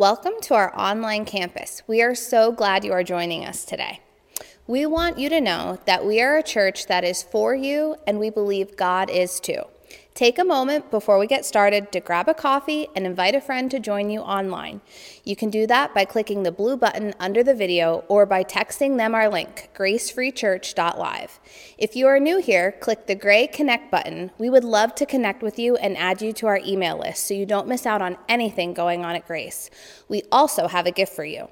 Welcome to our online campus. We are so glad you are joining us today. We want you to know that we are a church that is for you, and we believe God is too. Take a moment before we get started to grab a coffee and invite a friend to join you online. You can do that by clicking the blue button under the video or by texting them our link, gracefreechurch.live. If you are new here, click the gray connect button. We would love to connect with you and add you to our email list so you don't miss out on anything going on at Grace. We also have a gift for you.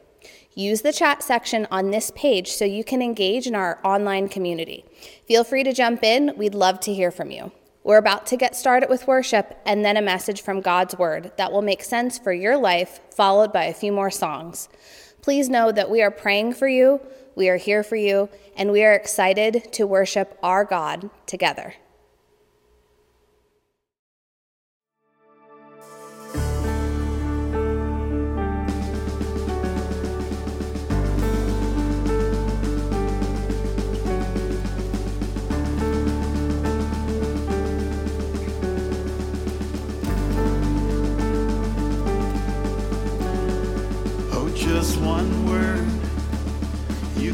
Use the chat section on this page so you can engage in our online community. Feel free to jump in, we'd love to hear from you. We're about to get started with worship and then a message from God's Word that will make sense for your life, followed by a few more songs. Please know that we are praying for you, we are here for you, and we are excited to worship our God together.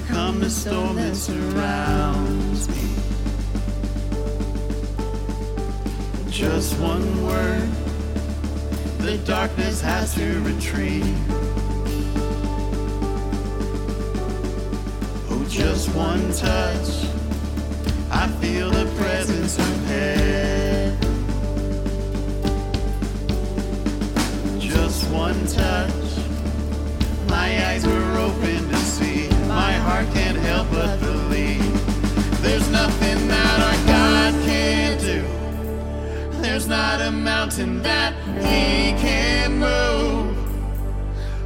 You come to storm that surrounds me. Just one word. The darkness has to retreat. Oh, just one touch. I feel the presence of heaven. Just one touch my eyes were open to see. My heart can't help but believe. There's nothing that our God can't do. There's not a mountain that He can move.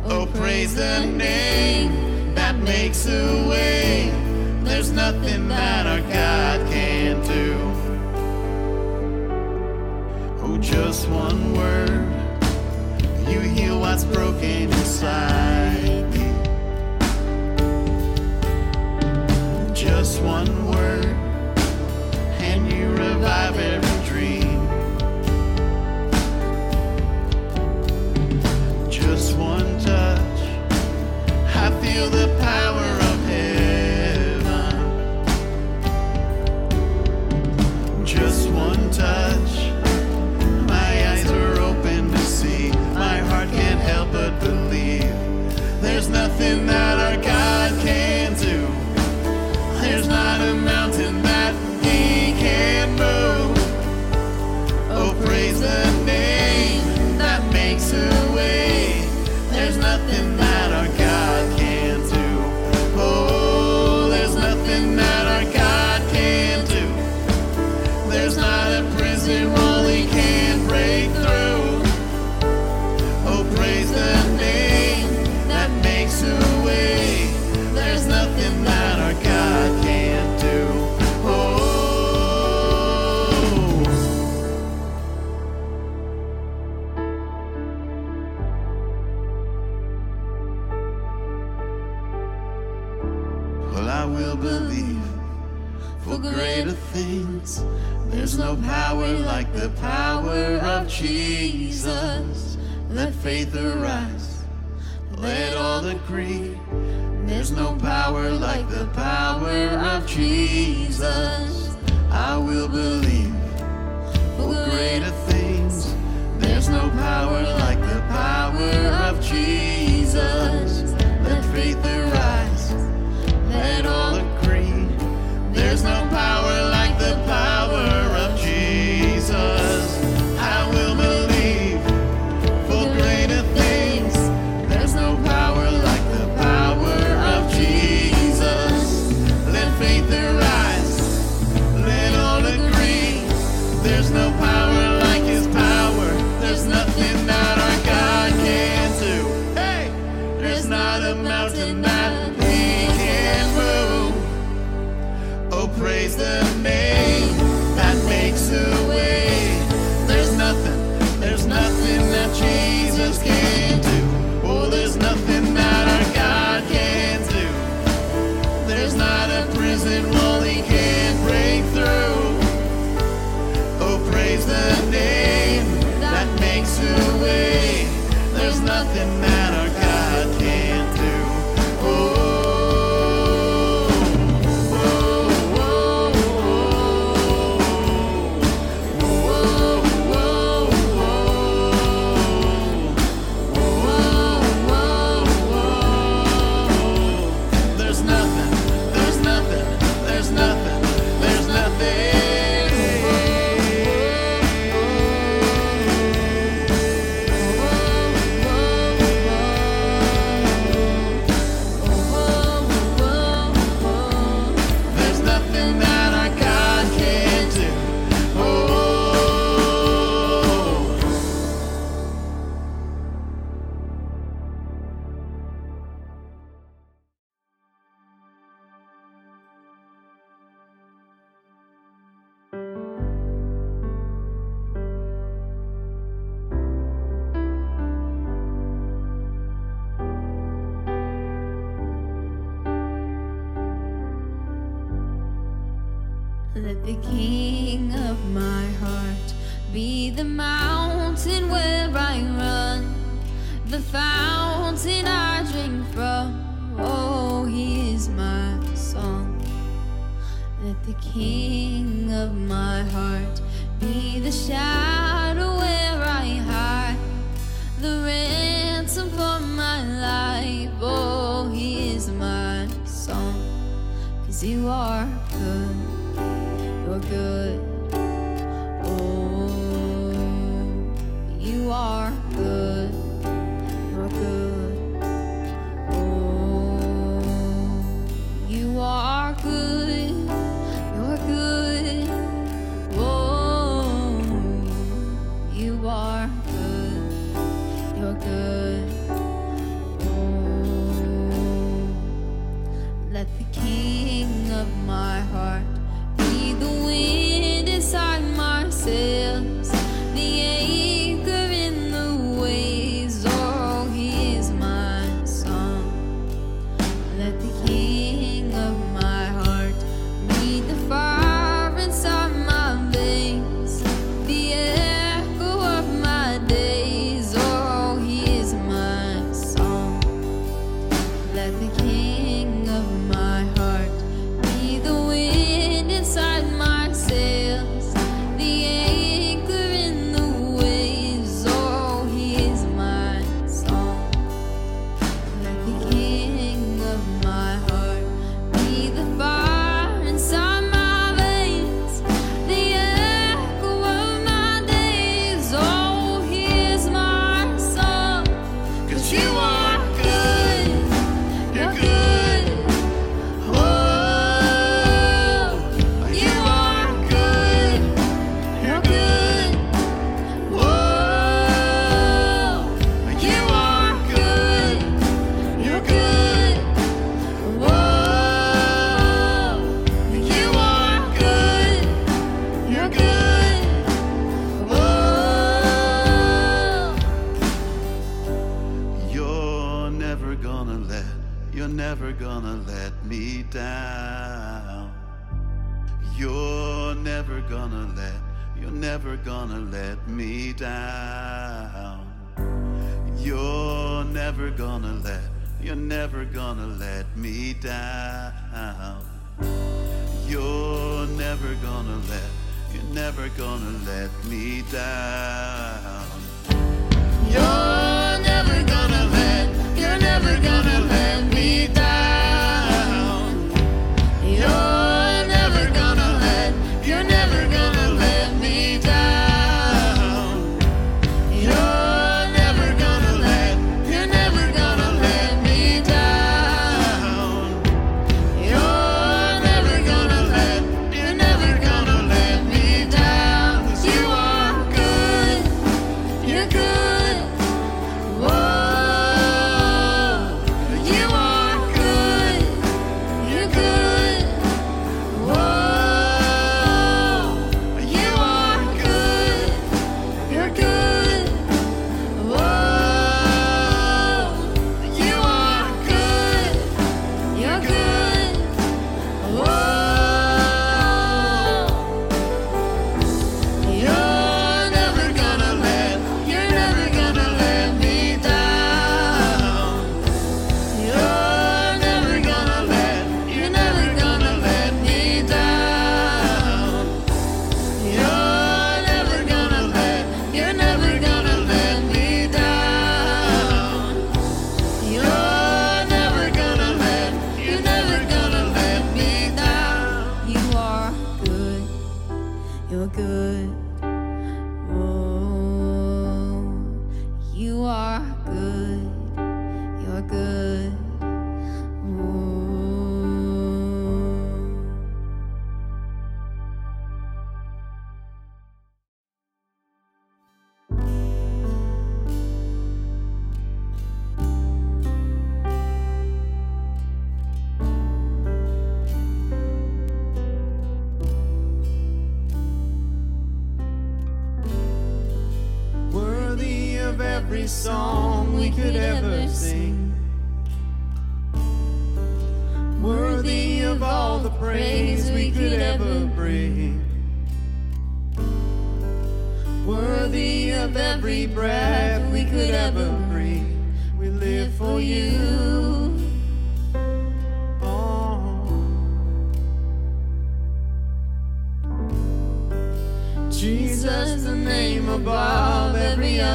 Oh, praise the name that makes a way. There's nothing that our God can't do. Oh, just one word. You heal what's broken inside Just one word, and you revive every dream. Just one touch, I feel the power of heaven. Just one touch. My eyes are faith arise. Let all agree. There's no power like the power of Jesus. I will believe for greater things. There's no power like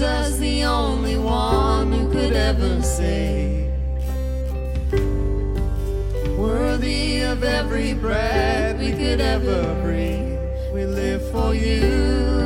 Jesus, the only one who could ever say, Worthy of every breath we could ever breathe, we live for you.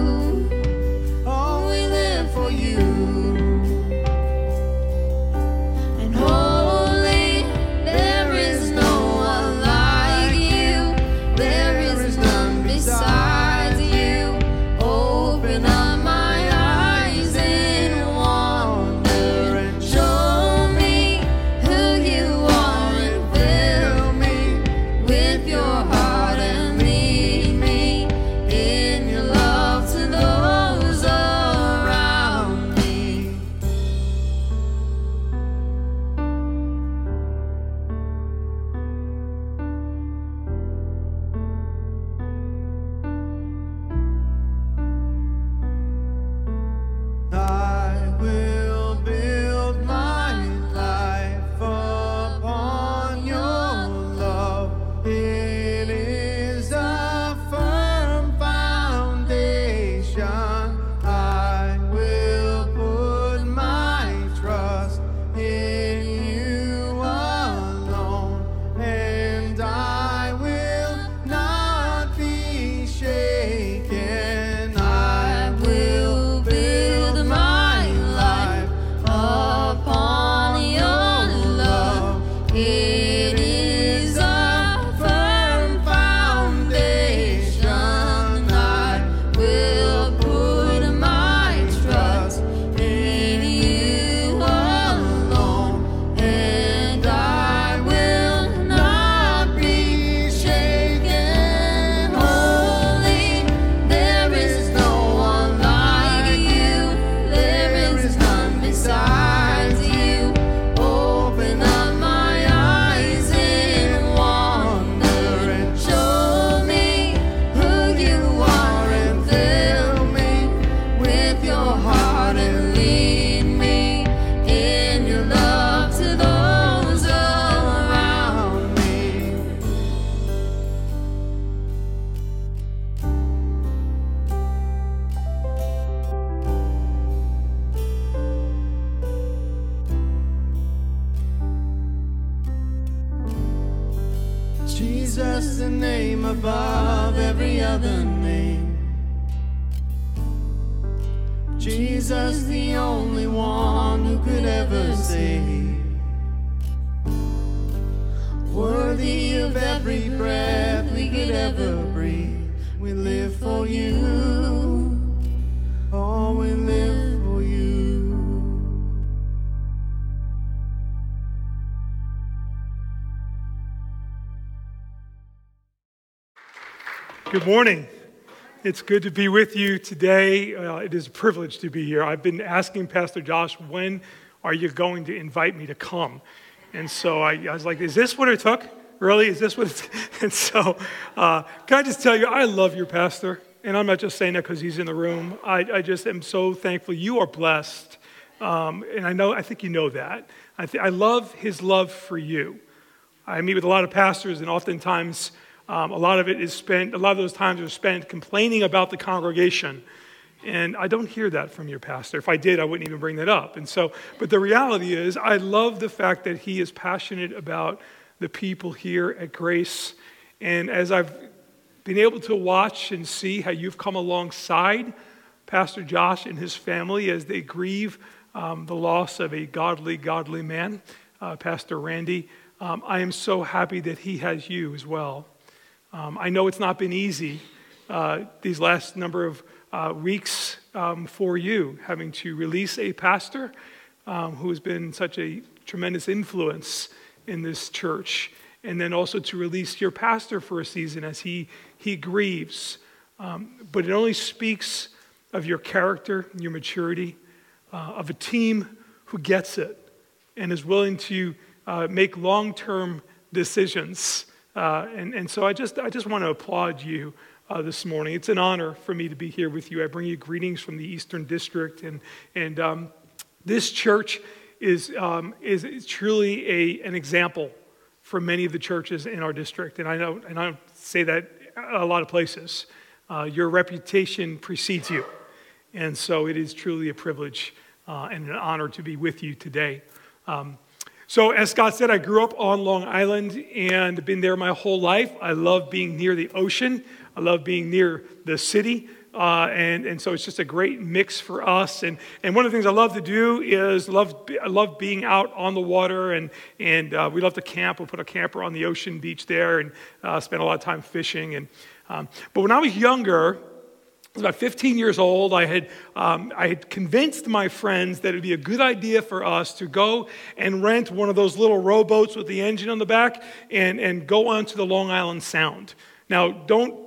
Good morning. It's good to be with you today. Uh, it is a privilege to be here. I've been asking Pastor Josh, when are you going to invite me to come? And so I, I was like, is this what it took? Really? Is this what it's. And so, uh, can I just tell you, I love your pastor. And I'm not just saying that because he's in the room. I, I, just am so thankful. You are blessed. Um, and I know, I think you know that. I, th- I love his love for you. I meet with a lot of pastors, and oftentimes, um, a lot of it is spent, a lot of those times are spent complaining about the congregation. And I don't hear that from your pastor. If I did, I wouldn't even bring that up. And so, but the reality is, I love the fact that he is passionate about the people here at Grace. And as I've been able to watch and see how you've come alongside Pastor Josh and his family as they grieve um, the loss of a godly, godly man, uh, Pastor Randy, um, I am so happy that he has you as well. Um, I know it's not been easy uh, these last number of uh, weeks um, for you, having to release a pastor um, who has been such a tremendous influence in this church, and then also to release your pastor for a season as he, he grieves. Um, but it only speaks of your character, your maturity, uh, of a team who gets it and is willing to uh, make long term decisions. Uh, and, and so I just, I just want to applaud you uh, this morning. It's an honor for me to be here with you. I bring you greetings from the Eastern District, and, and um, this church is, um, is, is, truly a, an example for many of the churches in our district. And I know, and I say that a lot of places. Uh, your reputation precedes you. And so it is truly a privilege uh, and an honor to be with you today. Um, so, as Scott said, I grew up on Long Island and been there my whole life. I love being near the ocean. I love being near the city. Uh, and, and so it's just a great mix for us. And, and one of the things I love to do is love, I love being out on the water. And, and uh, we love to camp. We'll put a camper on the ocean beach there and uh, spend a lot of time fishing. And, um, but when I was younger, I was about 15 years old. I had, um, I had convinced my friends that it would be a good idea for us to go and rent one of those little rowboats with the engine on the back and, and go onto the Long Island Sound. Now, don't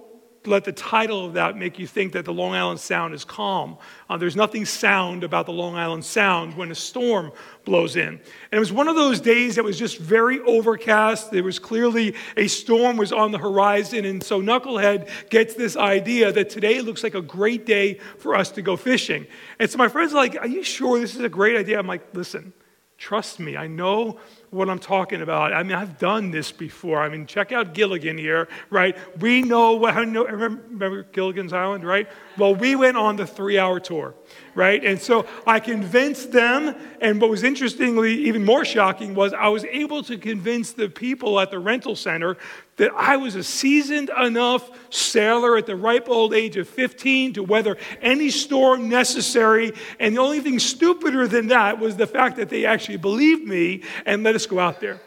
let the title of that make you think that the Long Island Sound is calm. Uh, there's nothing sound about the Long Island Sound when a storm blows in. And it was one of those days that was just very overcast. There was clearly a storm was on the horizon. And so Knucklehead gets this idea that today looks like a great day for us to go fishing. And so my friends are like, Are you sure this is a great idea? I'm like, Listen, trust me. I know what I'm talking about. I mean, I've done this before. I mean, check out Gilligan here, right? We know what, I know, remember, Gilligan's Island, right? Well, we went on the three hour tour, right? And so I convinced them, and what was interestingly even more shocking was I was able to convince the people at the rental center that I was a seasoned enough sailor at the ripe old age of 15 to weather any storm necessary. And the only thing stupider than that was the fact that they actually believed me and let us go out there.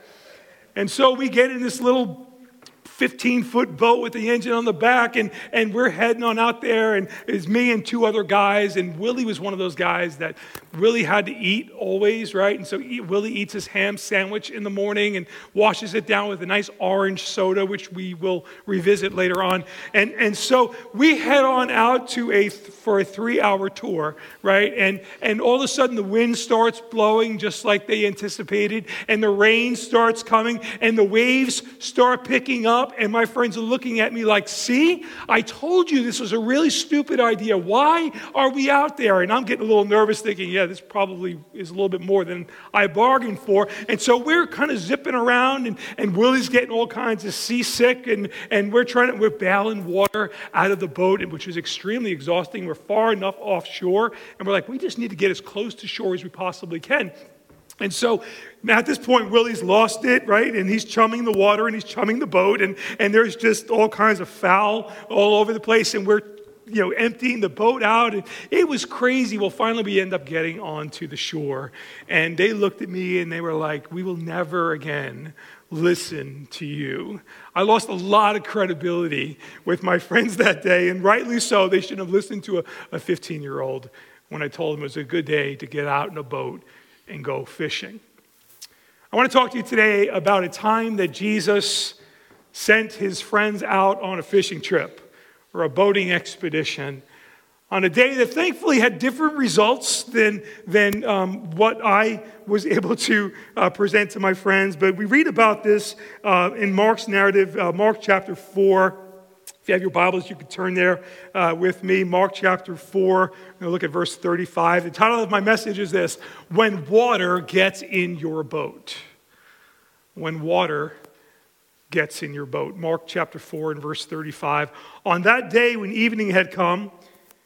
And so we get in this little 15 foot boat with the engine on the back, and, and we're heading on out there. And it's me and two other guys. And Willie was one of those guys that really had to eat always, right? And so Willie eats his ham sandwich in the morning and washes it down with a nice orange soda, which we will revisit later on. And, and so we head on out to a, for a three hour tour, right? And, and all of a sudden the wind starts blowing just like they anticipated, and the rain starts coming, and the waves start picking up and my friends are looking at me like, see, I told you this was a really stupid idea. Why are we out there? And I'm getting a little nervous thinking, yeah, this probably is a little bit more than I bargained for. And so we're kind of zipping around, and, and Willie's getting all kinds of seasick, and, and we're trying to, we're bailing water out of the boat, which was extremely exhausting. We're far enough offshore, and we're like, we just need to get as close to shore as we possibly can. And so at this point, Willie's lost it, right? And he's chumming the water and he's chumming the boat, and, and there's just all kinds of foul all over the place. And we're you know, emptying the boat out. And it was crazy. Well, finally, we end up getting onto the shore. And they looked at me and they were like, We will never again listen to you. I lost a lot of credibility with my friends that day, and rightly so. They shouldn't have listened to a 15 year old when I told them it was a good day to get out in a boat and go fishing. I want to talk to you today about a time that Jesus sent his friends out on a fishing trip or a boating expedition on a day that thankfully had different results than, than um, what I was able to uh, present to my friends. But we read about this uh, in Mark's narrative, uh, Mark chapter 4. You have your Bibles, you can turn there uh, with me. Mark chapter 4. I'm going to look at verse 35. The title of my message is this When Water Gets in Your Boat. When Water gets in your boat. Mark chapter 4 and verse 35. On that day, when evening had come,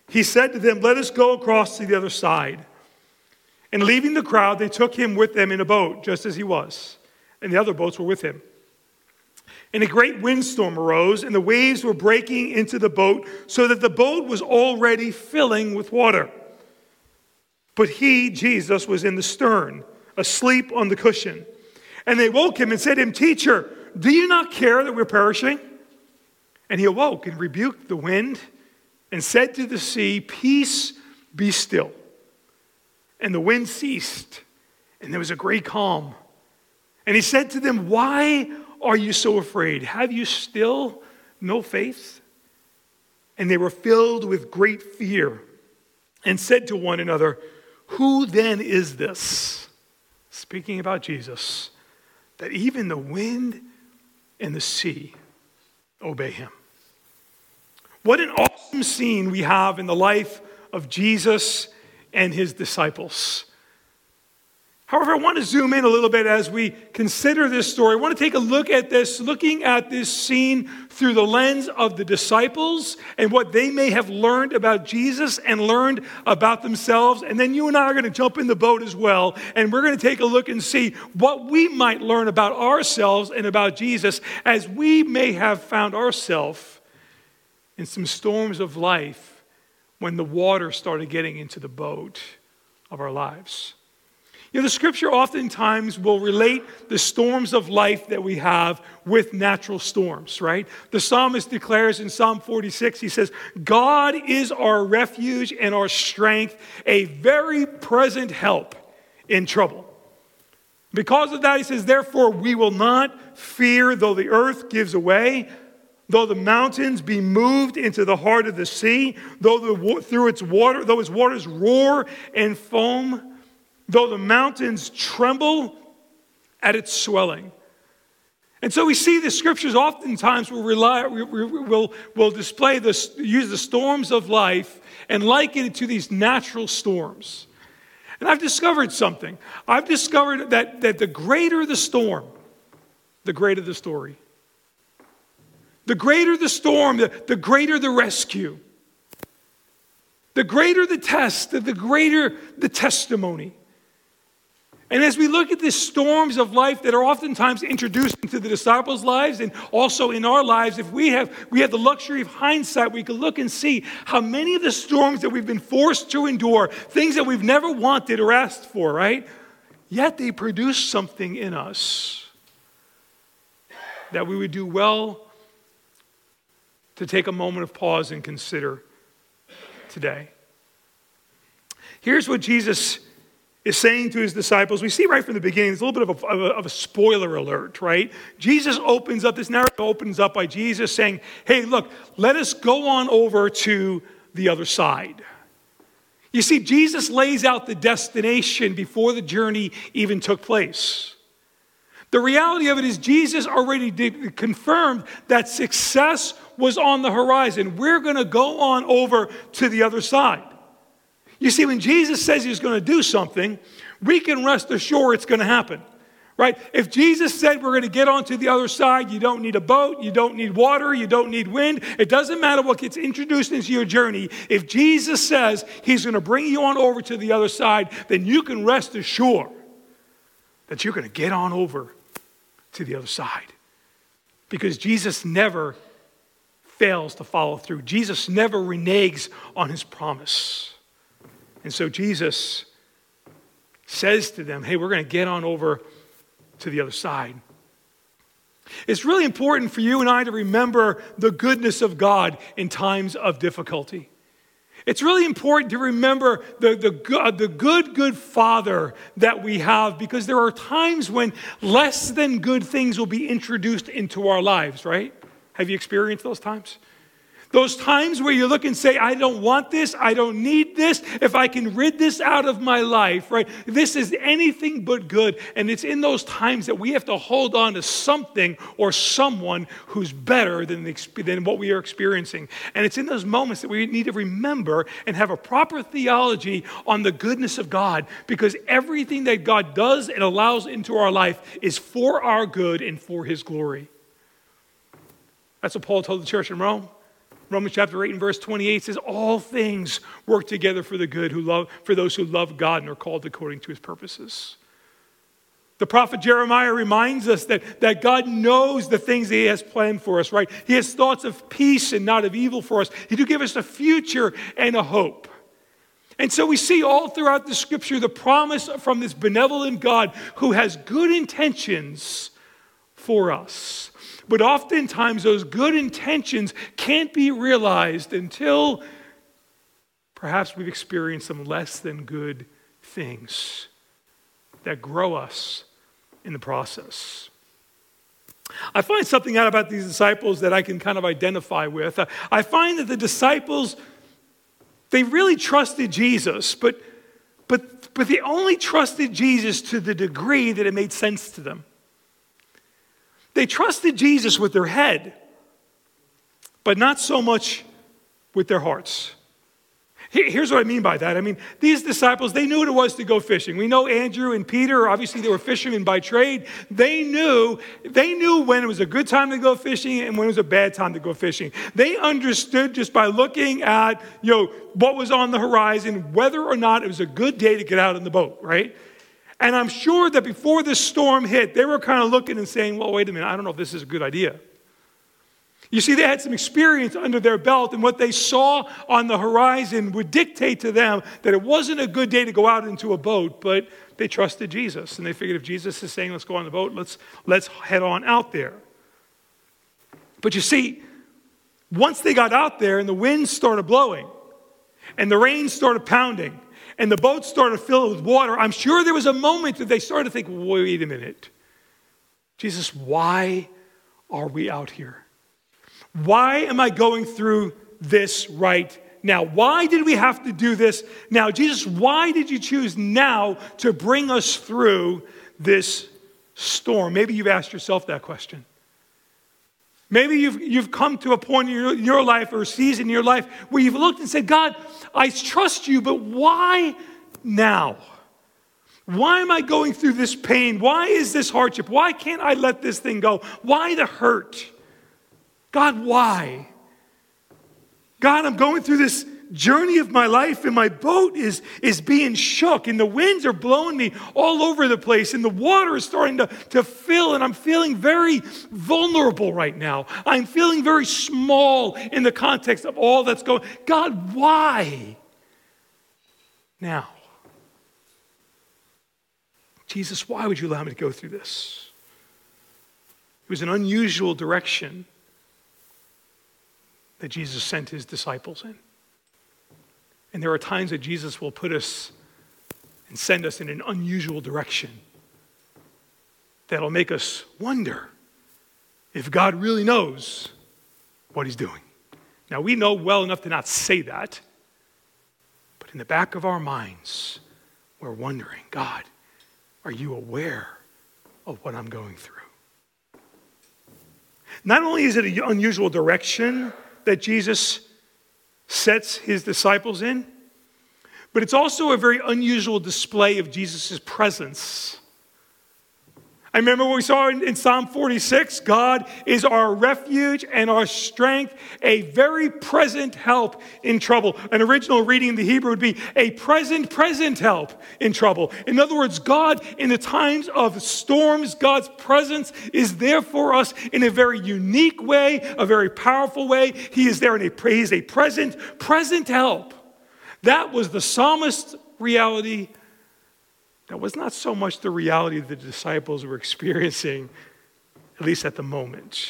he said to them, Let us go across to the other side. And leaving the crowd, they took him with them in a boat, just as he was, and the other boats were with him. And a great windstorm arose, and the waves were breaking into the boat, so that the boat was already filling with water. But he, Jesus, was in the stern, asleep on the cushion. And they woke him and said to him, Teacher, do you not care that we're perishing? And he awoke and rebuked the wind and said to the sea, Peace, be still. And the wind ceased, and there was a great calm. And he said to them, Why are you so afraid? Have you still no faith? And they were filled with great fear and said to one another, Who then is this? Speaking about Jesus, that even the wind and the sea obey him. What an awesome scene we have in the life of Jesus and his disciples. However, I want to zoom in a little bit as we consider this story. I want to take a look at this, looking at this scene through the lens of the disciples and what they may have learned about Jesus and learned about themselves. And then you and I are going to jump in the boat as well. And we're going to take a look and see what we might learn about ourselves and about Jesus as we may have found ourselves in some storms of life when the water started getting into the boat of our lives. You know, the scripture oftentimes will relate the storms of life that we have with natural storms, right? The psalmist declares in Psalm 46, he says, God is our refuge and our strength, a very present help in trouble. Because of that, he says, therefore, we will not fear though the earth gives away, Though the mountains be moved into the heart of the sea, though the, through its water, though its waters roar and foam, though the mountains tremble at its swelling. And so we see the scriptures oftentimes will, rely, will, will display this, use the storms of life and liken it to these natural storms. And I've discovered something. I've discovered that, that the greater the storm, the greater the story. The greater the storm, the, the greater the rescue. The greater the test, the, the greater the testimony. And as we look at the storms of life that are oftentimes introduced into the disciples' lives and also in our lives, if we have, we have the luxury of hindsight, we can look and see how many of the storms that we've been forced to endure, things that we've never wanted or asked for, right? Yet they produce something in us that we would do well to take a moment of pause and consider today. Here's what Jesus is saying to his disciples. We see right from the beginning, it's a little bit of a, of a, of a spoiler alert, right? Jesus opens up, this narrative opens up by Jesus saying, Hey, look, let us go on over to the other side. You see, Jesus lays out the destination before the journey even took place. The reality of it is, Jesus already did, confirmed that success was on the horizon. We're going to go on over to the other side. You see, when Jesus says he's going to do something, we can rest assured it's going to happen. Right? If Jesus said we're going to get onto the other side, you don't need a boat, you don't need water, you don't need wind. It doesn't matter what gets introduced into your journey. If Jesus says he's going to bring you on over to the other side, then you can rest assured that you're going to get on over to the other side. Because Jesus never fails to follow through, Jesus never reneges on his promise. And so Jesus says to them, Hey, we're going to get on over to the other side. It's really important for you and I to remember the goodness of God in times of difficulty. It's really important to remember the, the, uh, the good, good Father that we have because there are times when less than good things will be introduced into our lives, right? Have you experienced those times? Those times where you look and say, I don't want this, I don't need this, if I can rid this out of my life, right? This is anything but good. And it's in those times that we have to hold on to something or someone who's better than, the, than what we are experiencing. And it's in those moments that we need to remember and have a proper theology on the goodness of God because everything that God does and allows into our life is for our good and for his glory. That's what Paul told the church in Rome. Romans chapter 8 and verse 28 says, All things work together for the good who love, for those who love God and are called according to his purposes. The prophet Jeremiah reminds us that, that God knows the things that He has planned for us, right? He has thoughts of peace and not of evil for us. He do give us a future and a hope. And so we see all throughout the scripture the promise from this benevolent God who has good intentions for us. But oftentimes, those good intentions can't be realized until perhaps we've experienced some less than good things that grow us in the process. I find something out about these disciples that I can kind of identify with. I find that the disciples, they really trusted Jesus, but, but, but they only trusted Jesus to the degree that it made sense to them. They trusted Jesus with their head, but not so much with their hearts. Here's what I mean by that. I mean, these disciples, they knew what it was to go fishing. We know Andrew and Peter, obviously they were fishermen by trade. They knew, they knew when it was a good time to go fishing and when it was a bad time to go fishing. They understood just by looking at, you know, what was on the horizon, whether or not it was a good day to get out in the boat, right? And I'm sure that before this storm hit, they were kind of looking and saying, well, wait a minute, I don't know if this is a good idea. You see, they had some experience under their belt, and what they saw on the horizon would dictate to them that it wasn't a good day to go out into a boat, but they trusted Jesus. And they figured if Jesus is saying, let's go on the boat, let's, let's head on out there. But you see, once they got out there and the wind started blowing and the rain started pounding and the boat started to fill with water, I'm sure there was a moment that they started to think, wait a minute. Jesus, why are we out here? Why am I going through this right now? Why did we have to do this now? Jesus, why did you choose now to bring us through this storm? Maybe you've asked yourself that question. Maybe you've, you've come to a point in your, your life or a season in your life where you've looked and said, God, I trust you, but why now? Why am I going through this pain? Why is this hardship? Why can't I let this thing go? Why the hurt? God, why? God, I'm going through this journey of my life and my boat is, is being shook and the winds are blowing me all over the place and the water is starting to, to fill and I'm feeling very vulnerable right now. I'm feeling very small in the context of all that's going God, why? Now, Jesus, why would you allow me to go through this? It was an unusual direction that Jesus sent his disciples in. And there are times that Jesus will put us and send us in an unusual direction that'll make us wonder if God really knows what he's doing. Now, we know well enough to not say that, but in the back of our minds, we're wondering God, are you aware of what I'm going through? Not only is it an unusual direction that Jesus sets his disciples in, but it's also a very unusual display of Jesus' presence. I remember what we saw in, in, Psalm 46 God is our refuge and our strength, a very present help in trouble. An original reading in the Hebrew would be a present, present help in trouble. In other words, God, in the times of storms, God's presence is there for us in a very unique way, a very powerful way. He is there in a, he is a present, present help. That was the psalmist's reality that was not so much the reality the disciples were experiencing, at least at the moment.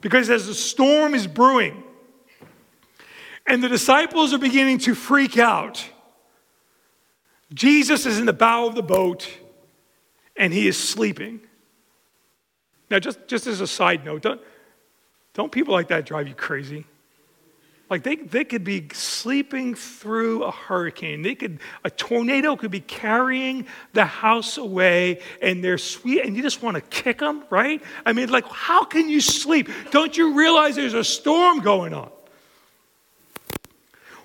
Because as the storm is brewing and the disciples are beginning to freak out, Jesus is in the bow of the boat and he is sleeping. Now, just, just as a side note, don't, don't people like that drive you crazy? Like they, they could be sleeping through a hurricane. They could a tornado could be carrying the house away, and they're sweet, and you just want to kick them, right? I mean, like, how can you sleep? Don't you realize there's a storm going on?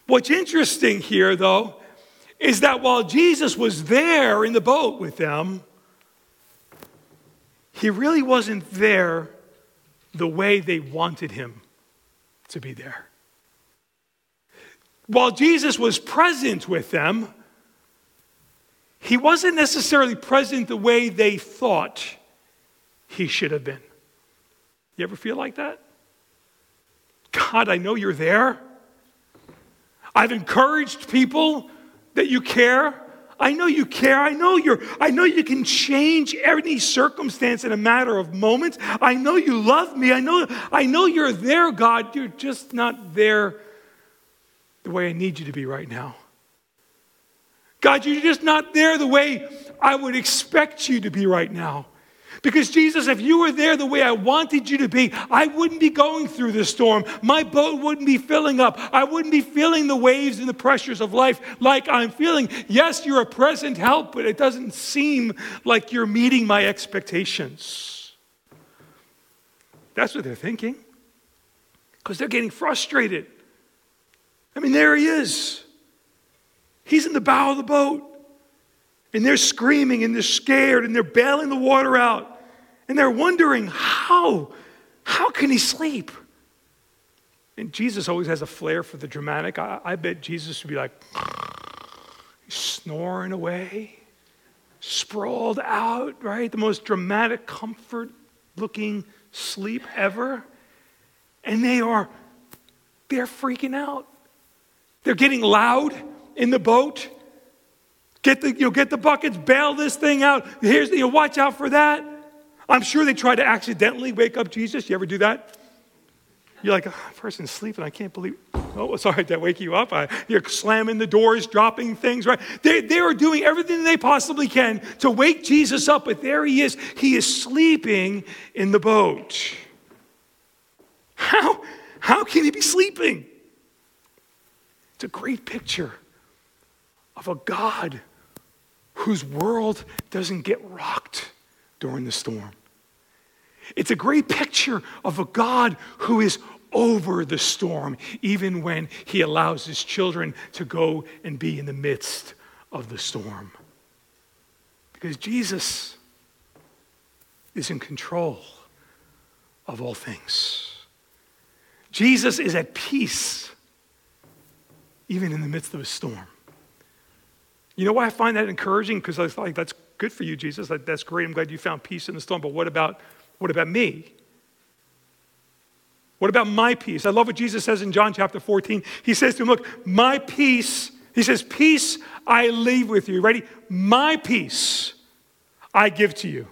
What's interesting here, though, is that while Jesus was there in the boat with them, he really wasn't there the way they wanted him to be there. While Jesus was present with them, he wasn't necessarily present the way they thought he should have been. You ever feel like that? God, I know you're there. I've encouraged people that you care. I know you care. I know you're I know you can change any circumstance in a matter of moments. I know you love me. I know I know you're there, God. You're just not there the way I need you to be right now. God, you're just not there the way I would expect you to be right now. Because, Jesus, if you were there the way I wanted you to be, I wouldn't be going through this storm. My boat wouldn't be filling up. I wouldn't be feeling the waves and the pressures of life like I'm feeling. Yes, you're a present help, but it doesn't seem like you're meeting my expectations. That's what they're thinking. Because they're getting frustrated. I mean, there he is. He's in the bow of the boat. And they're screaming and they're scared and they're bailing the water out. And they're wondering, how? How can he sleep? And Jesus always has a flair for the dramatic. I, I bet Jesus would be like snoring away, sprawled out, right? The most dramatic, comfort looking sleep ever. And they are, they're freaking out. They're getting loud in the boat. Get the, you know, get the buckets, bail this thing out. Here's, you know, watch out for that. I'm sure they tried to accidentally wake up Jesus. You ever do that? You're like, oh, person's sleeping. I can't believe. Oh, sorry, did I wake you up? I, you're slamming the doors, dropping things, right? They, they are doing everything they possibly can to wake Jesus up, but there he is. He is sleeping in the boat. How, how can he be sleeping? It's a great picture of a God whose world doesn't get rocked during the storm. It's a great picture of a God who is over the storm, even when he allows his children to go and be in the midst of the storm. Because Jesus is in control of all things. Jesus is at peace even in the midst of a storm. You know why I find that encouraging? Because I was like, that's good for you, Jesus. That, that's great. I'm glad you found peace in the storm. But what about, what about me? What about my peace? I love what Jesus says in John chapter 14. He says to him, Look, my peace, he says, Peace I leave with you. Ready? My peace I give to you.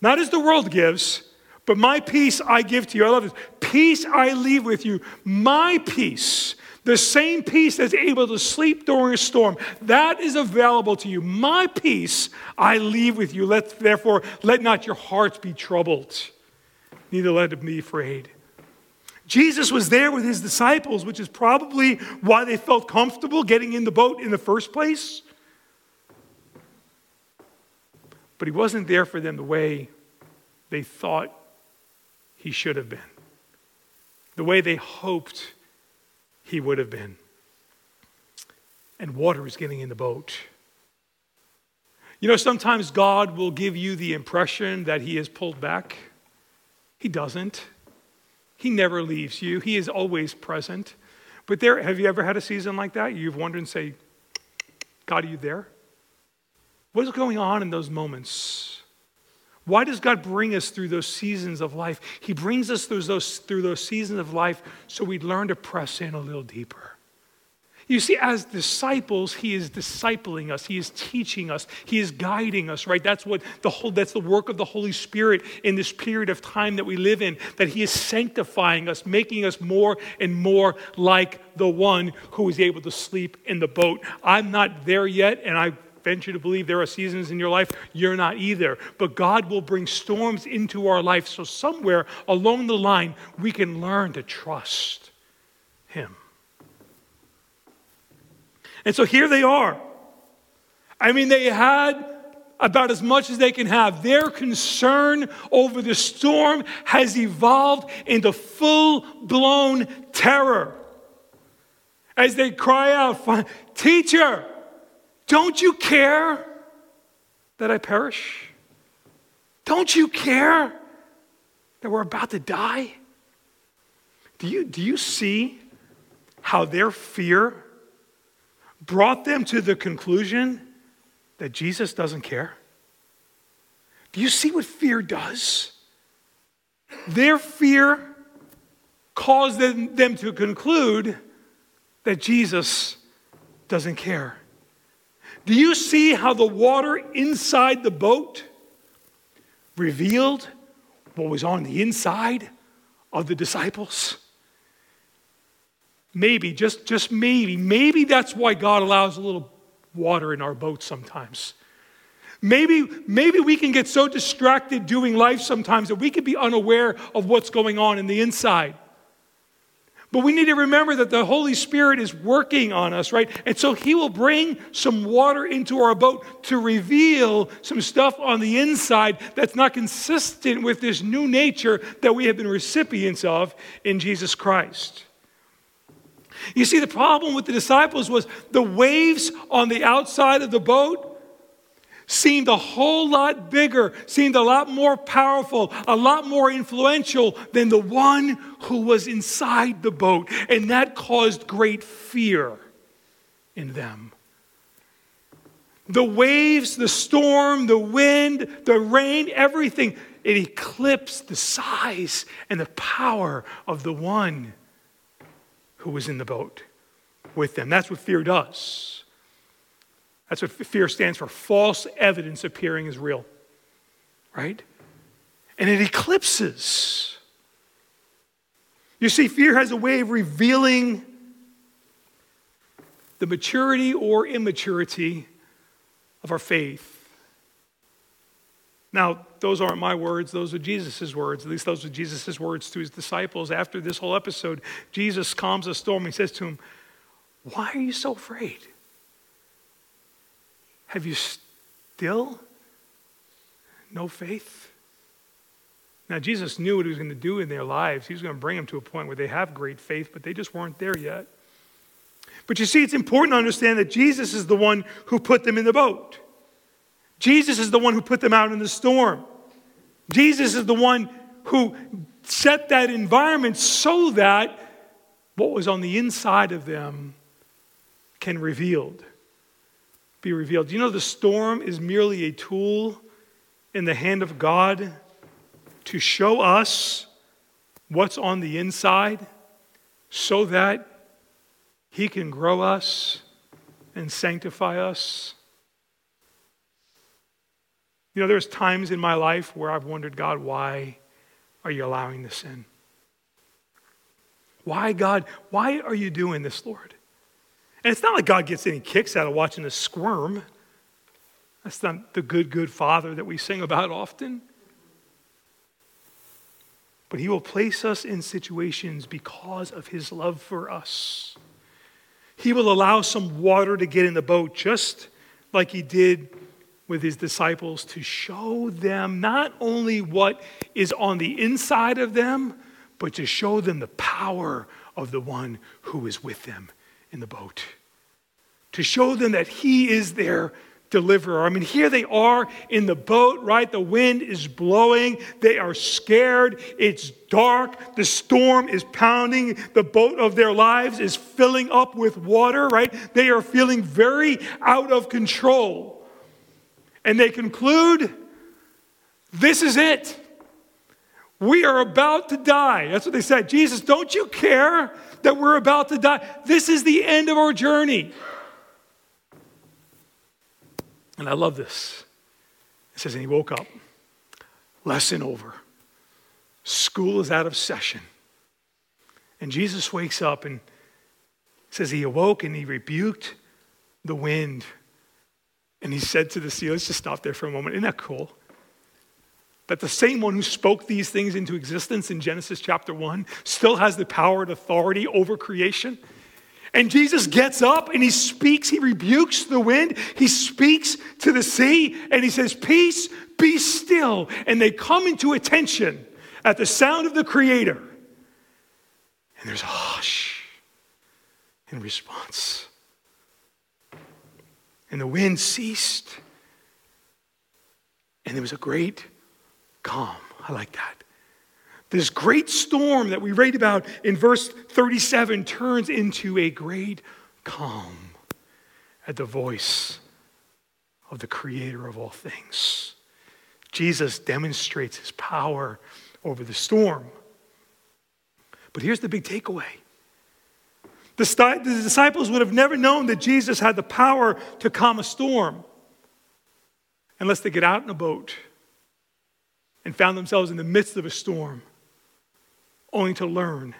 Not as the world gives, but my peace I give to you. I love this. Peace I leave with you. My peace the same peace that's able to sleep during a storm, that is available to you. My peace I leave with you. Let, therefore, let not your hearts be troubled, neither let them be afraid. Jesus was there with his disciples, which is probably why they felt comfortable getting in the boat in the first place. But he wasn't there for them the way they thought he should have been, the way they hoped he would have been. And water is getting in the boat. You know, sometimes God will give you the impression that He has pulled back. He doesn't. He never leaves you, He is always present. But there, have you ever had a season like that? You've wondered and say, God, are you there? What is going on in those moments? Why does God bring us through those seasons of life? He brings us through those, through those seasons of life so we learn to press in a little deeper. You see, as disciples, he is discipling us. He is teaching us. He is guiding us, right? That's what the whole that's the work of the Holy Spirit in this period of time that we live in, that he is sanctifying us, making us more and more like the one who is able to sleep in the boat. I'm not there yet, and I venture to believe there are seasons in your life you're not either. But God will bring storms into our life. So, somewhere along the line, we can learn to trust Him. And so here they are. I mean, they had about as much as they can have. Their concern over the storm has evolved into full blown terror. As they cry out, Teacher, don't you care that I perish? Don't you care that we're about to die? Do you, do you see how their fear brought them to the conclusion that Jesus doesn't care? Do you see what fear does? Their fear caused them, them to conclude that Jesus doesn't care. Do you see how the water inside the boat revealed what was on the inside of the disciples? Maybe, just, just maybe, maybe that's why God allows a little water in our boat sometimes. Maybe, maybe we can get so distracted doing life sometimes that we can be unaware of what's going on in the inside. But we need to remember that the Holy Spirit is working on us, right? And so He will bring some water into our boat to reveal some stuff on the inside that's not consistent with this new nature that we have been recipients of in Jesus Christ. You see, the problem with the disciples was the waves on the outside of the boat seemed a whole lot bigger, seemed a lot more powerful, a lot more influential than the one who was inside the boat. And that caused great fear in them. The waves, the storm, the wind, the rain, everything, it eclipsed the size and the power of the one who was in the boat with them. That's what fear does. That's what fear stands for false evidence appearing as real, right? And it eclipses. You see, fear has a way of revealing the maturity or immaturity of our faith. Now, those aren't my words, those are Jesus' words. At least those are Jesus' words to his disciples. After this whole episode, Jesus calms the storm. He says to him, Why are you so afraid? Have you still no faith? Now, Jesus knew what he was going to do in their lives. He was going to bring them to a point where they have great faith, but they just weren't there yet. But you see, it's important to understand that Jesus is the one who put them in the boat. Jesus is the one who put them out in the storm. Jesus is the one who set that environment so that what was on the inside of them can revealed be revealed. Do you know the storm is merely a tool in the hand of God to show us what's on the inside so that he can grow us and sanctify us? You know, there's times in my life where I've wondered, God, why are you allowing this in? Why, God, why are you doing this, Lord? And it's not like God gets any kicks out of watching us squirm. That's not the good, good Father that we sing about often. But He will place us in situations because of His love for us. He will allow some water to get in the boat, just like He did with his disciples to show them not only what is on the inside of them, but to show them the power of the one who is with them in the boat. To show them that he is their deliverer. I mean, here they are in the boat, right? The wind is blowing. They are scared. It's dark. The storm is pounding. The boat of their lives is filling up with water, right? They are feeling very out of control. And they conclude this is it. We are about to die. That's what they said. Jesus, don't you care that we're about to die? This is the end of our journey. And I love this. It says, and he woke up. Lesson over. School is out of session. And Jesus wakes up and says he awoke and he rebuked the wind. And he said to the sea, let's just stop there for a moment. Isn't that cool? That the same one who spoke these things into existence in Genesis chapter 1 still has the power and authority over creation. And Jesus gets up and he speaks, he rebukes the wind, he speaks to the sea, and he says, Peace, be still. And they come into attention at the sound of the Creator. And there's a hush in response. And the wind ceased. And there was a great calm. I like that. This great storm that we read about in verse 37 turns into a great calm at the voice of the creator of all things. Jesus demonstrates his power over the storm. But here's the big takeaway the, st- the disciples would have never known that Jesus had the power to calm a storm unless they get out in a boat and found themselves in the midst of a storm only to learn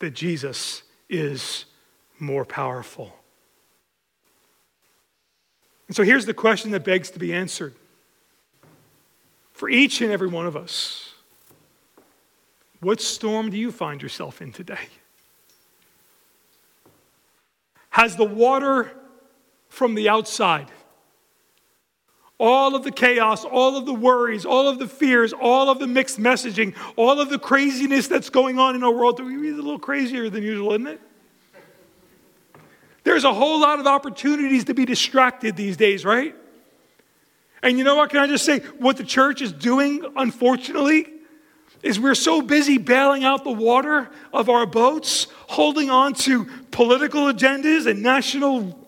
that Jesus is more powerful. And so here's the question that begs to be answered for each and every one of us What storm do you find yourself in today? Has the water from the outside, all of the chaos, all of the worries, all of the fears, all of the mixed messaging, all of the craziness that's going on in our world. It's a little crazier than usual, isn't it? There's a whole lot of opportunities to be distracted these days, right? And you know what? Can I just say what the church is doing, unfortunately, is we're so busy bailing out the water of our boats, holding on to political agendas and national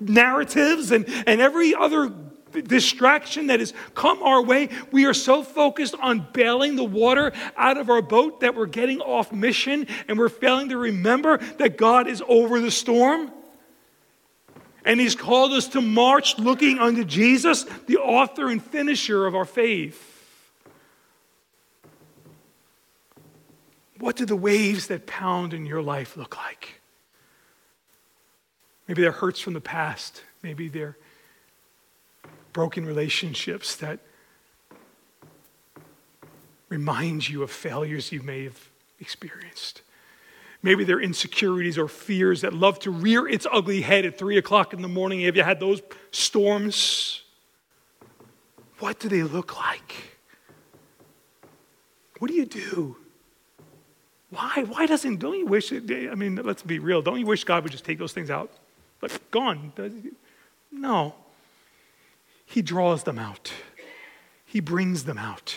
narratives and, and every other distraction that has come our way. We are so focused on bailing the water out of our boat that we're getting off mission and we're failing to remember that God is over the storm. And He's called us to march looking unto Jesus, the author and finisher of our faith. What do the waves that pound in your life look like? Maybe they're hurts from the past. Maybe they're broken relationships that remind you of failures you may have experienced. Maybe they're insecurities or fears that love to rear its ugly head at three o'clock in the morning. Have you had those storms? What do they look like? What do you do? Why? Why doesn't, don't you wish, I mean, let's be real, don't you wish God would just take those things out? Like, gone. No. He draws them out, He brings them out.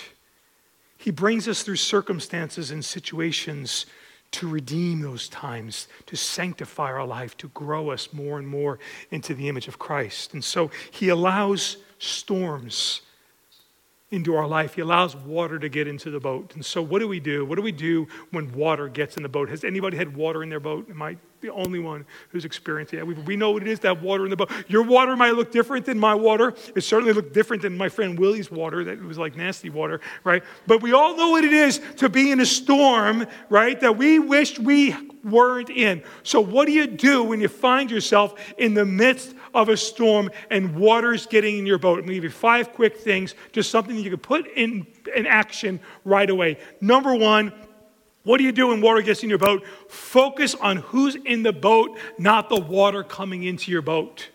He brings us through circumstances and situations to redeem those times, to sanctify our life, to grow us more and more into the image of Christ. And so He allows storms into our life. He allows water to get into the boat. And so, what do we do? What do we do when water gets in the boat? Has anybody had water in their boat? Am I the only one who's experienced it? We, we know what it is that water in the boat. Your water might look different than my water. It certainly looked different than my friend Willie's water, that was like nasty water, right? But we all know what it is to be in a storm, right? That we wished we weren't in. So, what do you do when you find yourself in the midst of a storm and water's getting in your boat. I'm going to give you five quick things, just something that you can put in, in action right away. Number one, what do you do when water gets in your boat? Focus on who's in the boat, not the water coming into your boat.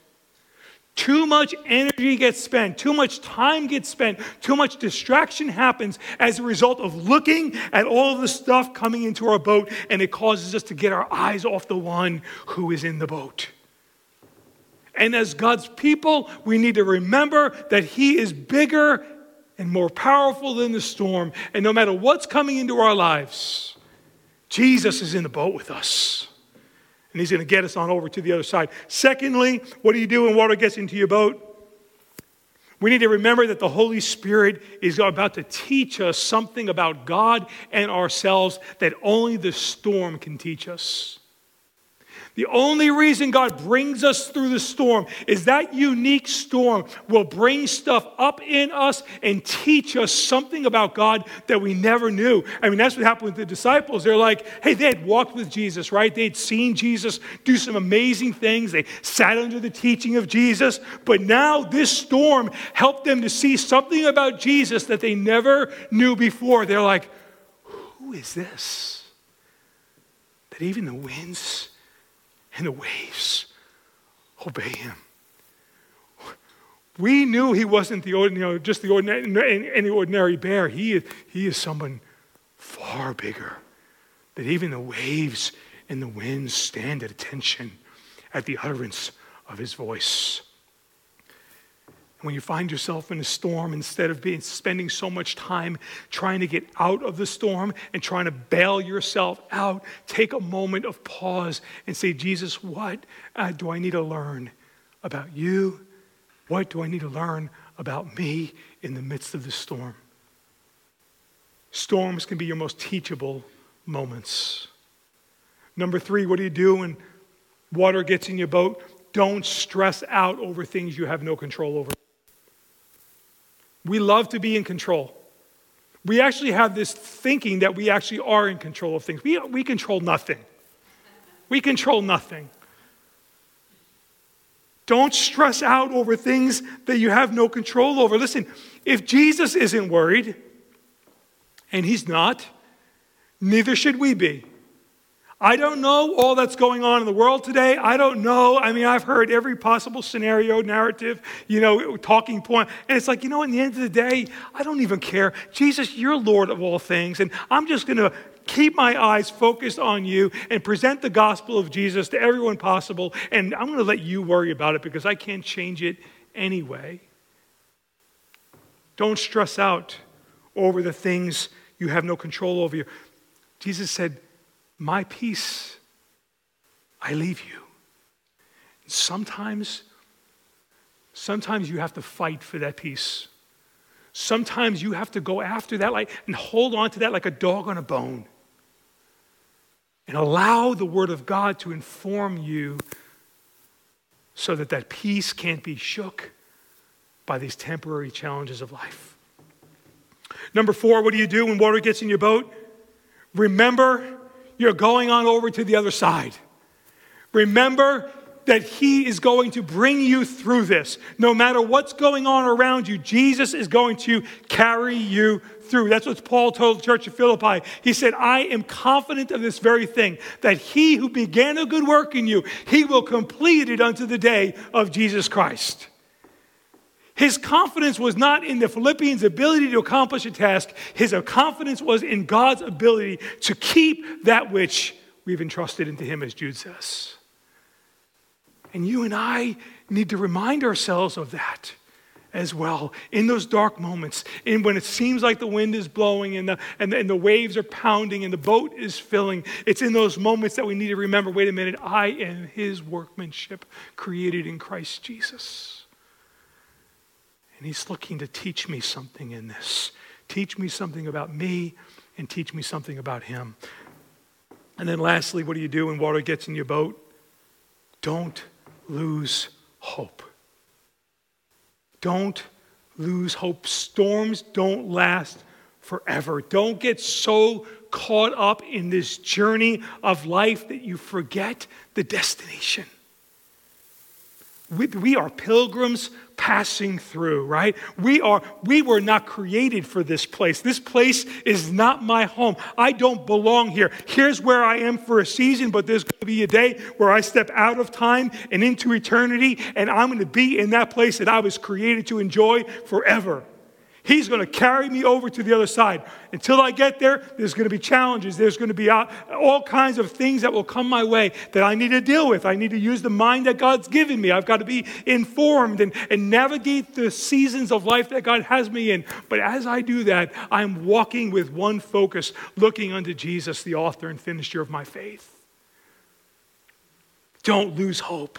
Too much energy gets spent, too much time gets spent, too much distraction happens as a result of looking at all the stuff coming into our boat, and it causes us to get our eyes off the one who is in the boat. And as God's people, we need to remember that He is bigger and more powerful than the storm. And no matter what's coming into our lives, Jesus is in the boat with us. And He's going to get us on over to the other side. Secondly, what do you do when water gets into your boat? We need to remember that the Holy Spirit is about to teach us something about God and ourselves that only the storm can teach us. The only reason God brings us through the storm is that unique storm will bring stuff up in us and teach us something about God that we never knew. I mean, that's what happened with the disciples. They're like, hey, they had walked with Jesus, right? They'd seen Jesus do some amazing things. They sat under the teaching of Jesus. But now this storm helped them to see something about Jesus that they never knew before. They're like, who is this? That even the winds, and the waves obey him. We knew he wasn't the ordinary, just the ordinary, any ordinary bear. He is, he is someone far bigger. That even the waves and the winds stand at attention at the utterance of his voice when you find yourself in a storm, instead of being, spending so much time trying to get out of the storm and trying to bail yourself out, take a moment of pause and say, Jesus, what uh, do I need to learn about you? What do I need to learn about me in the midst of the storm? Storms can be your most teachable moments. Number three, what do you do when water gets in your boat? Don't stress out over things you have no control over. We love to be in control. We actually have this thinking that we actually are in control of things. We, we control nothing. We control nothing. Don't stress out over things that you have no control over. Listen, if Jesus isn't worried, and he's not, neither should we be. I don't know all that's going on in the world today. I don't know. I mean, I've heard every possible scenario, narrative, you know, talking point. And it's like, you know, in the end of the day, I don't even care. Jesus, you're Lord of all things. And I'm just going to keep my eyes focused on you and present the gospel of Jesus to everyone possible. And I'm going to let you worry about it because I can't change it anyway. Don't stress out over the things you have no control over. Jesus said, my peace I leave you. Sometimes, sometimes you have to fight for that peace. Sometimes you have to go after that like, and hold on to that like a dog on a bone. And allow the Word of God to inform you so that that peace can't be shook by these temporary challenges of life. Number four, what do you do when water gets in your boat? Remember you're going on over to the other side. Remember that He is going to bring you through this. No matter what's going on around you, Jesus is going to carry you through. That's what Paul told the church of Philippi. He said, I am confident of this very thing, that He who began a good work in you, He will complete it unto the day of Jesus Christ. His confidence was not in the Philippians' ability to accomplish a task. His confidence was in God's ability to keep that which we've entrusted into him, as Jude says. And you and I need to remind ourselves of that as well in those dark moments, in when it seems like the wind is blowing and the, and, the, and the waves are pounding and the boat is filling. It's in those moments that we need to remember wait a minute, I am his workmanship created in Christ Jesus. And He's looking to teach me something in this. Teach me something about me and teach me something about Him. And then, lastly, what do you do when water gets in your boat? Don't lose hope. Don't lose hope. Storms don't last forever. Don't get so caught up in this journey of life that you forget the destination. We, we are pilgrims passing through, right? We are we were not created for this place. This place is not my home. I don't belong here. Here's where I am for a season, but there's going to be a day where I step out of time and into eternity and I'm going to be in that place that I was created to enjoy forever. He's going to carry me over to the other side. Until I get there, there's going to be challenges. There's going to be uh, all kinds of things that will come my way that I need to deal with. I need to use the mind that God's given me. I've got to be informed and, and navigate the seasons of life that God has me in. But as I do that, I'm walking with one focus, looking unto Jesus, the author and finisher of my faith. Don't lose hope.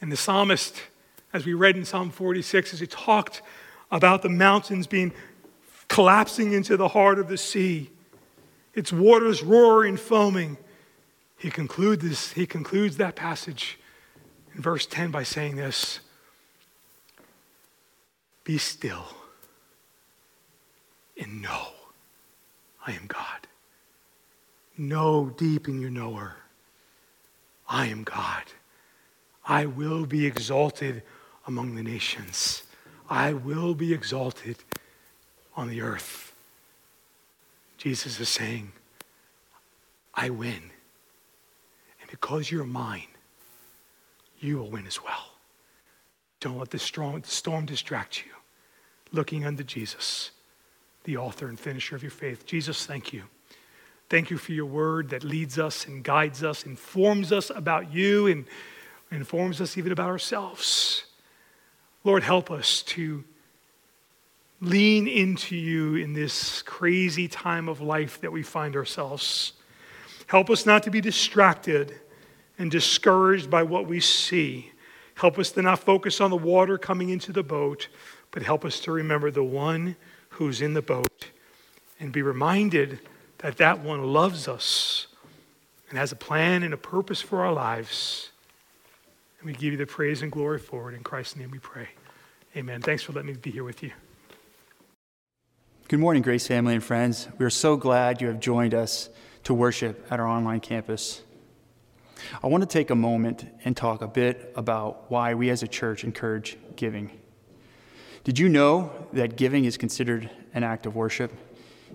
And the psalmist as we read in Psalm 46, as he talked about the mountains being collapsing into the heart of the sea, its waters roaring foaming. He concludes, this, he concludes that passage in verse 10 by saying this Be still and know I am God. Know deep in your knower, I am God. I will be exalted among the nations. I will be exalted on the earth. Jesus is saying, I win. And because you're mine, you will win as well. Don't let the storm, storm distract you. Looking unto Jesus, the author and finisher of your faith. Jesus, thank you. Thank you for your word that leads us and guides us, informs us about you, and informs us even about ourselves. Lord, help us to lean into you in this crazy time of life that we find ourselves. Help us not to be distracted and discouraged by what we see. Help us to not focus on the water coming into the boat, but help us to remember the one who's in the boat and be reminded that that one loves us and has a plan and a purpose for our lives. And we give you the praise and glory for it. In Christ's name we pray. Amen. Thanks for letting me be here with you. Good morning, Grace family and friends. We are so glad you have joined us to worship at our online campus. I want to take a moment and talk a bit about why we as a church encourage giving. Did you know that giving is considered an act of worship?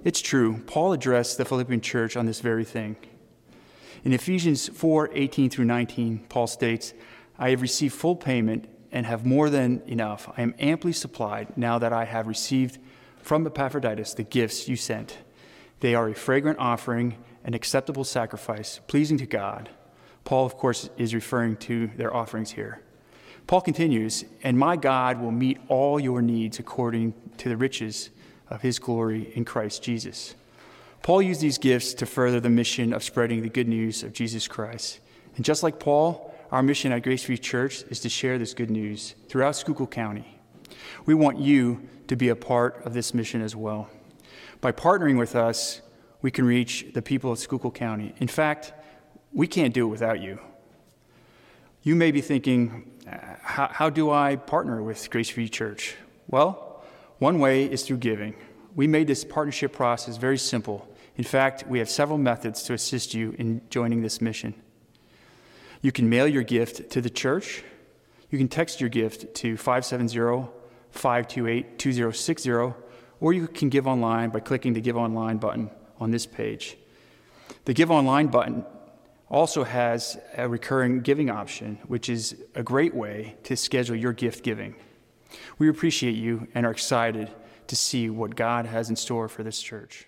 It's true. Paul addressed the Philippian church on this very thing. In Ephesians 4 18 through 19, Paul states, I have received full payment and have more than enough. I am amply supplied now that I have received from Epaphroditus the gifts you sent. They are a fragrant offering, an acceptable sacrifice, pleasing to God. Paul, of course, is referring to their offerings here. Paul continues, and my God will meet all your needs according to the riches of his glory in Christ Jesus. Paul used these gifts to further the mission of spreading the good news of Jesus Christ. And just like Paul, our mission at Grace Free Church is to share this good news throughout Schuylkill County. We want you to be a part of this mission as well. By partnering with us, we can reach the people of Schuylkill County. In fact, we can't do it without you. You may be thinking, uh, how, how do I partner with Grace Free Church? Well, one way is through giving. We made this partnership process very simple. In fact, we have several methods to assist you in joining this mission. You can mail your gift to the church. You can text your gift to 570 528 2060, or you can give online by clicking the Give Online button on this page. The Give Online button also has a recurring giving option, which is a great way to schedule your gift giving. We appreciate you and are excited to see what God has in store for this church.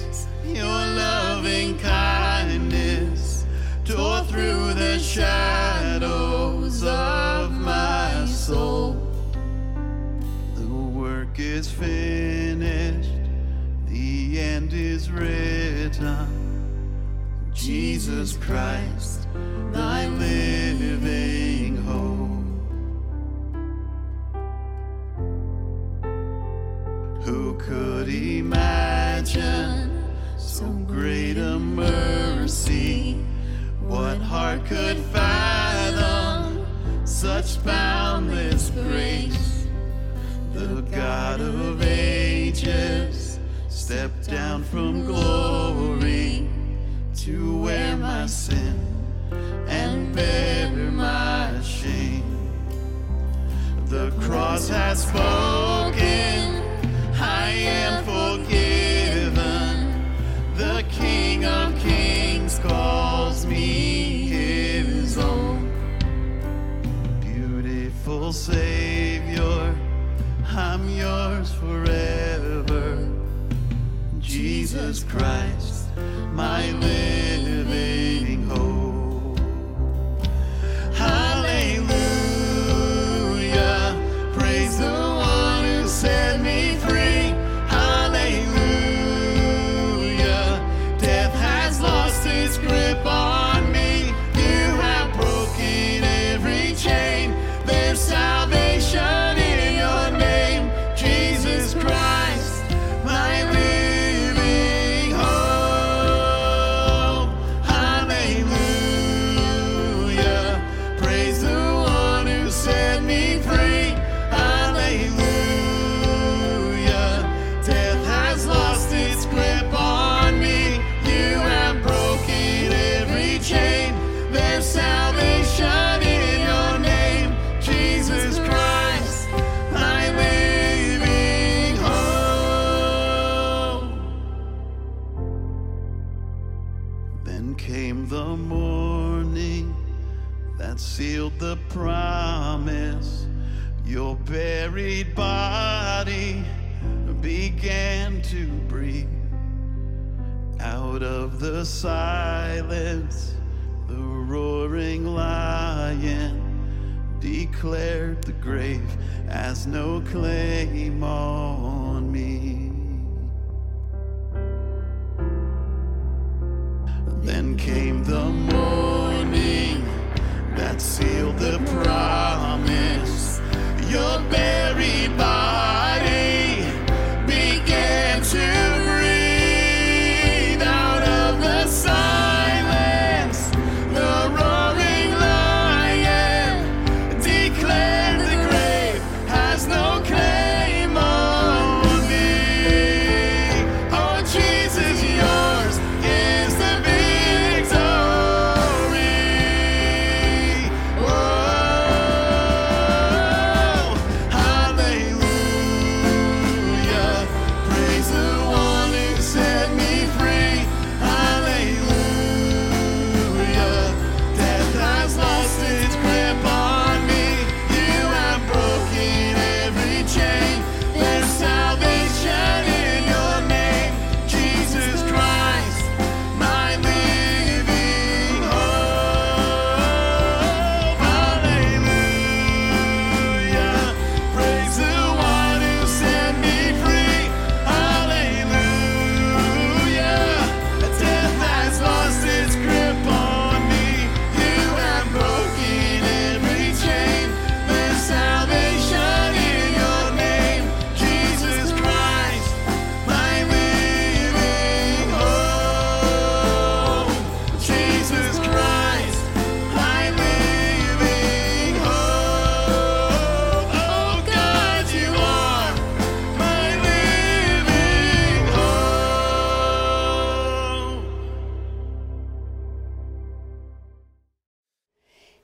your loving kindness tore through the shadows of my soul. The work is finished, the end is written. Jesus Christ, thy living hope. Who could imagine so great a mercy? What heart could fathom such boundless grace? The God of ages stepped down from glory to wear my sin and bear my shame. The cross has spoken. I am. Savior, I'm yours forever. Jesus Christ, my living the grave has no claim on me.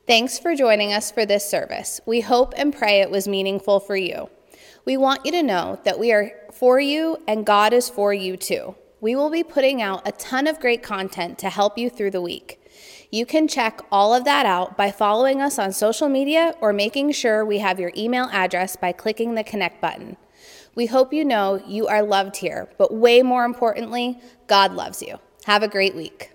Thanks for joining us for this service. We hope and pray it was meaningful for you. We want you to know that we are for you and God is for you too. We will be putting out a ton of great content to help you through the week. You can check all of that out by following us on social media or making sure we have your email address by clicking the connect button. We hope you know you are loved here, but way more importantly, God loves you. Have a great week.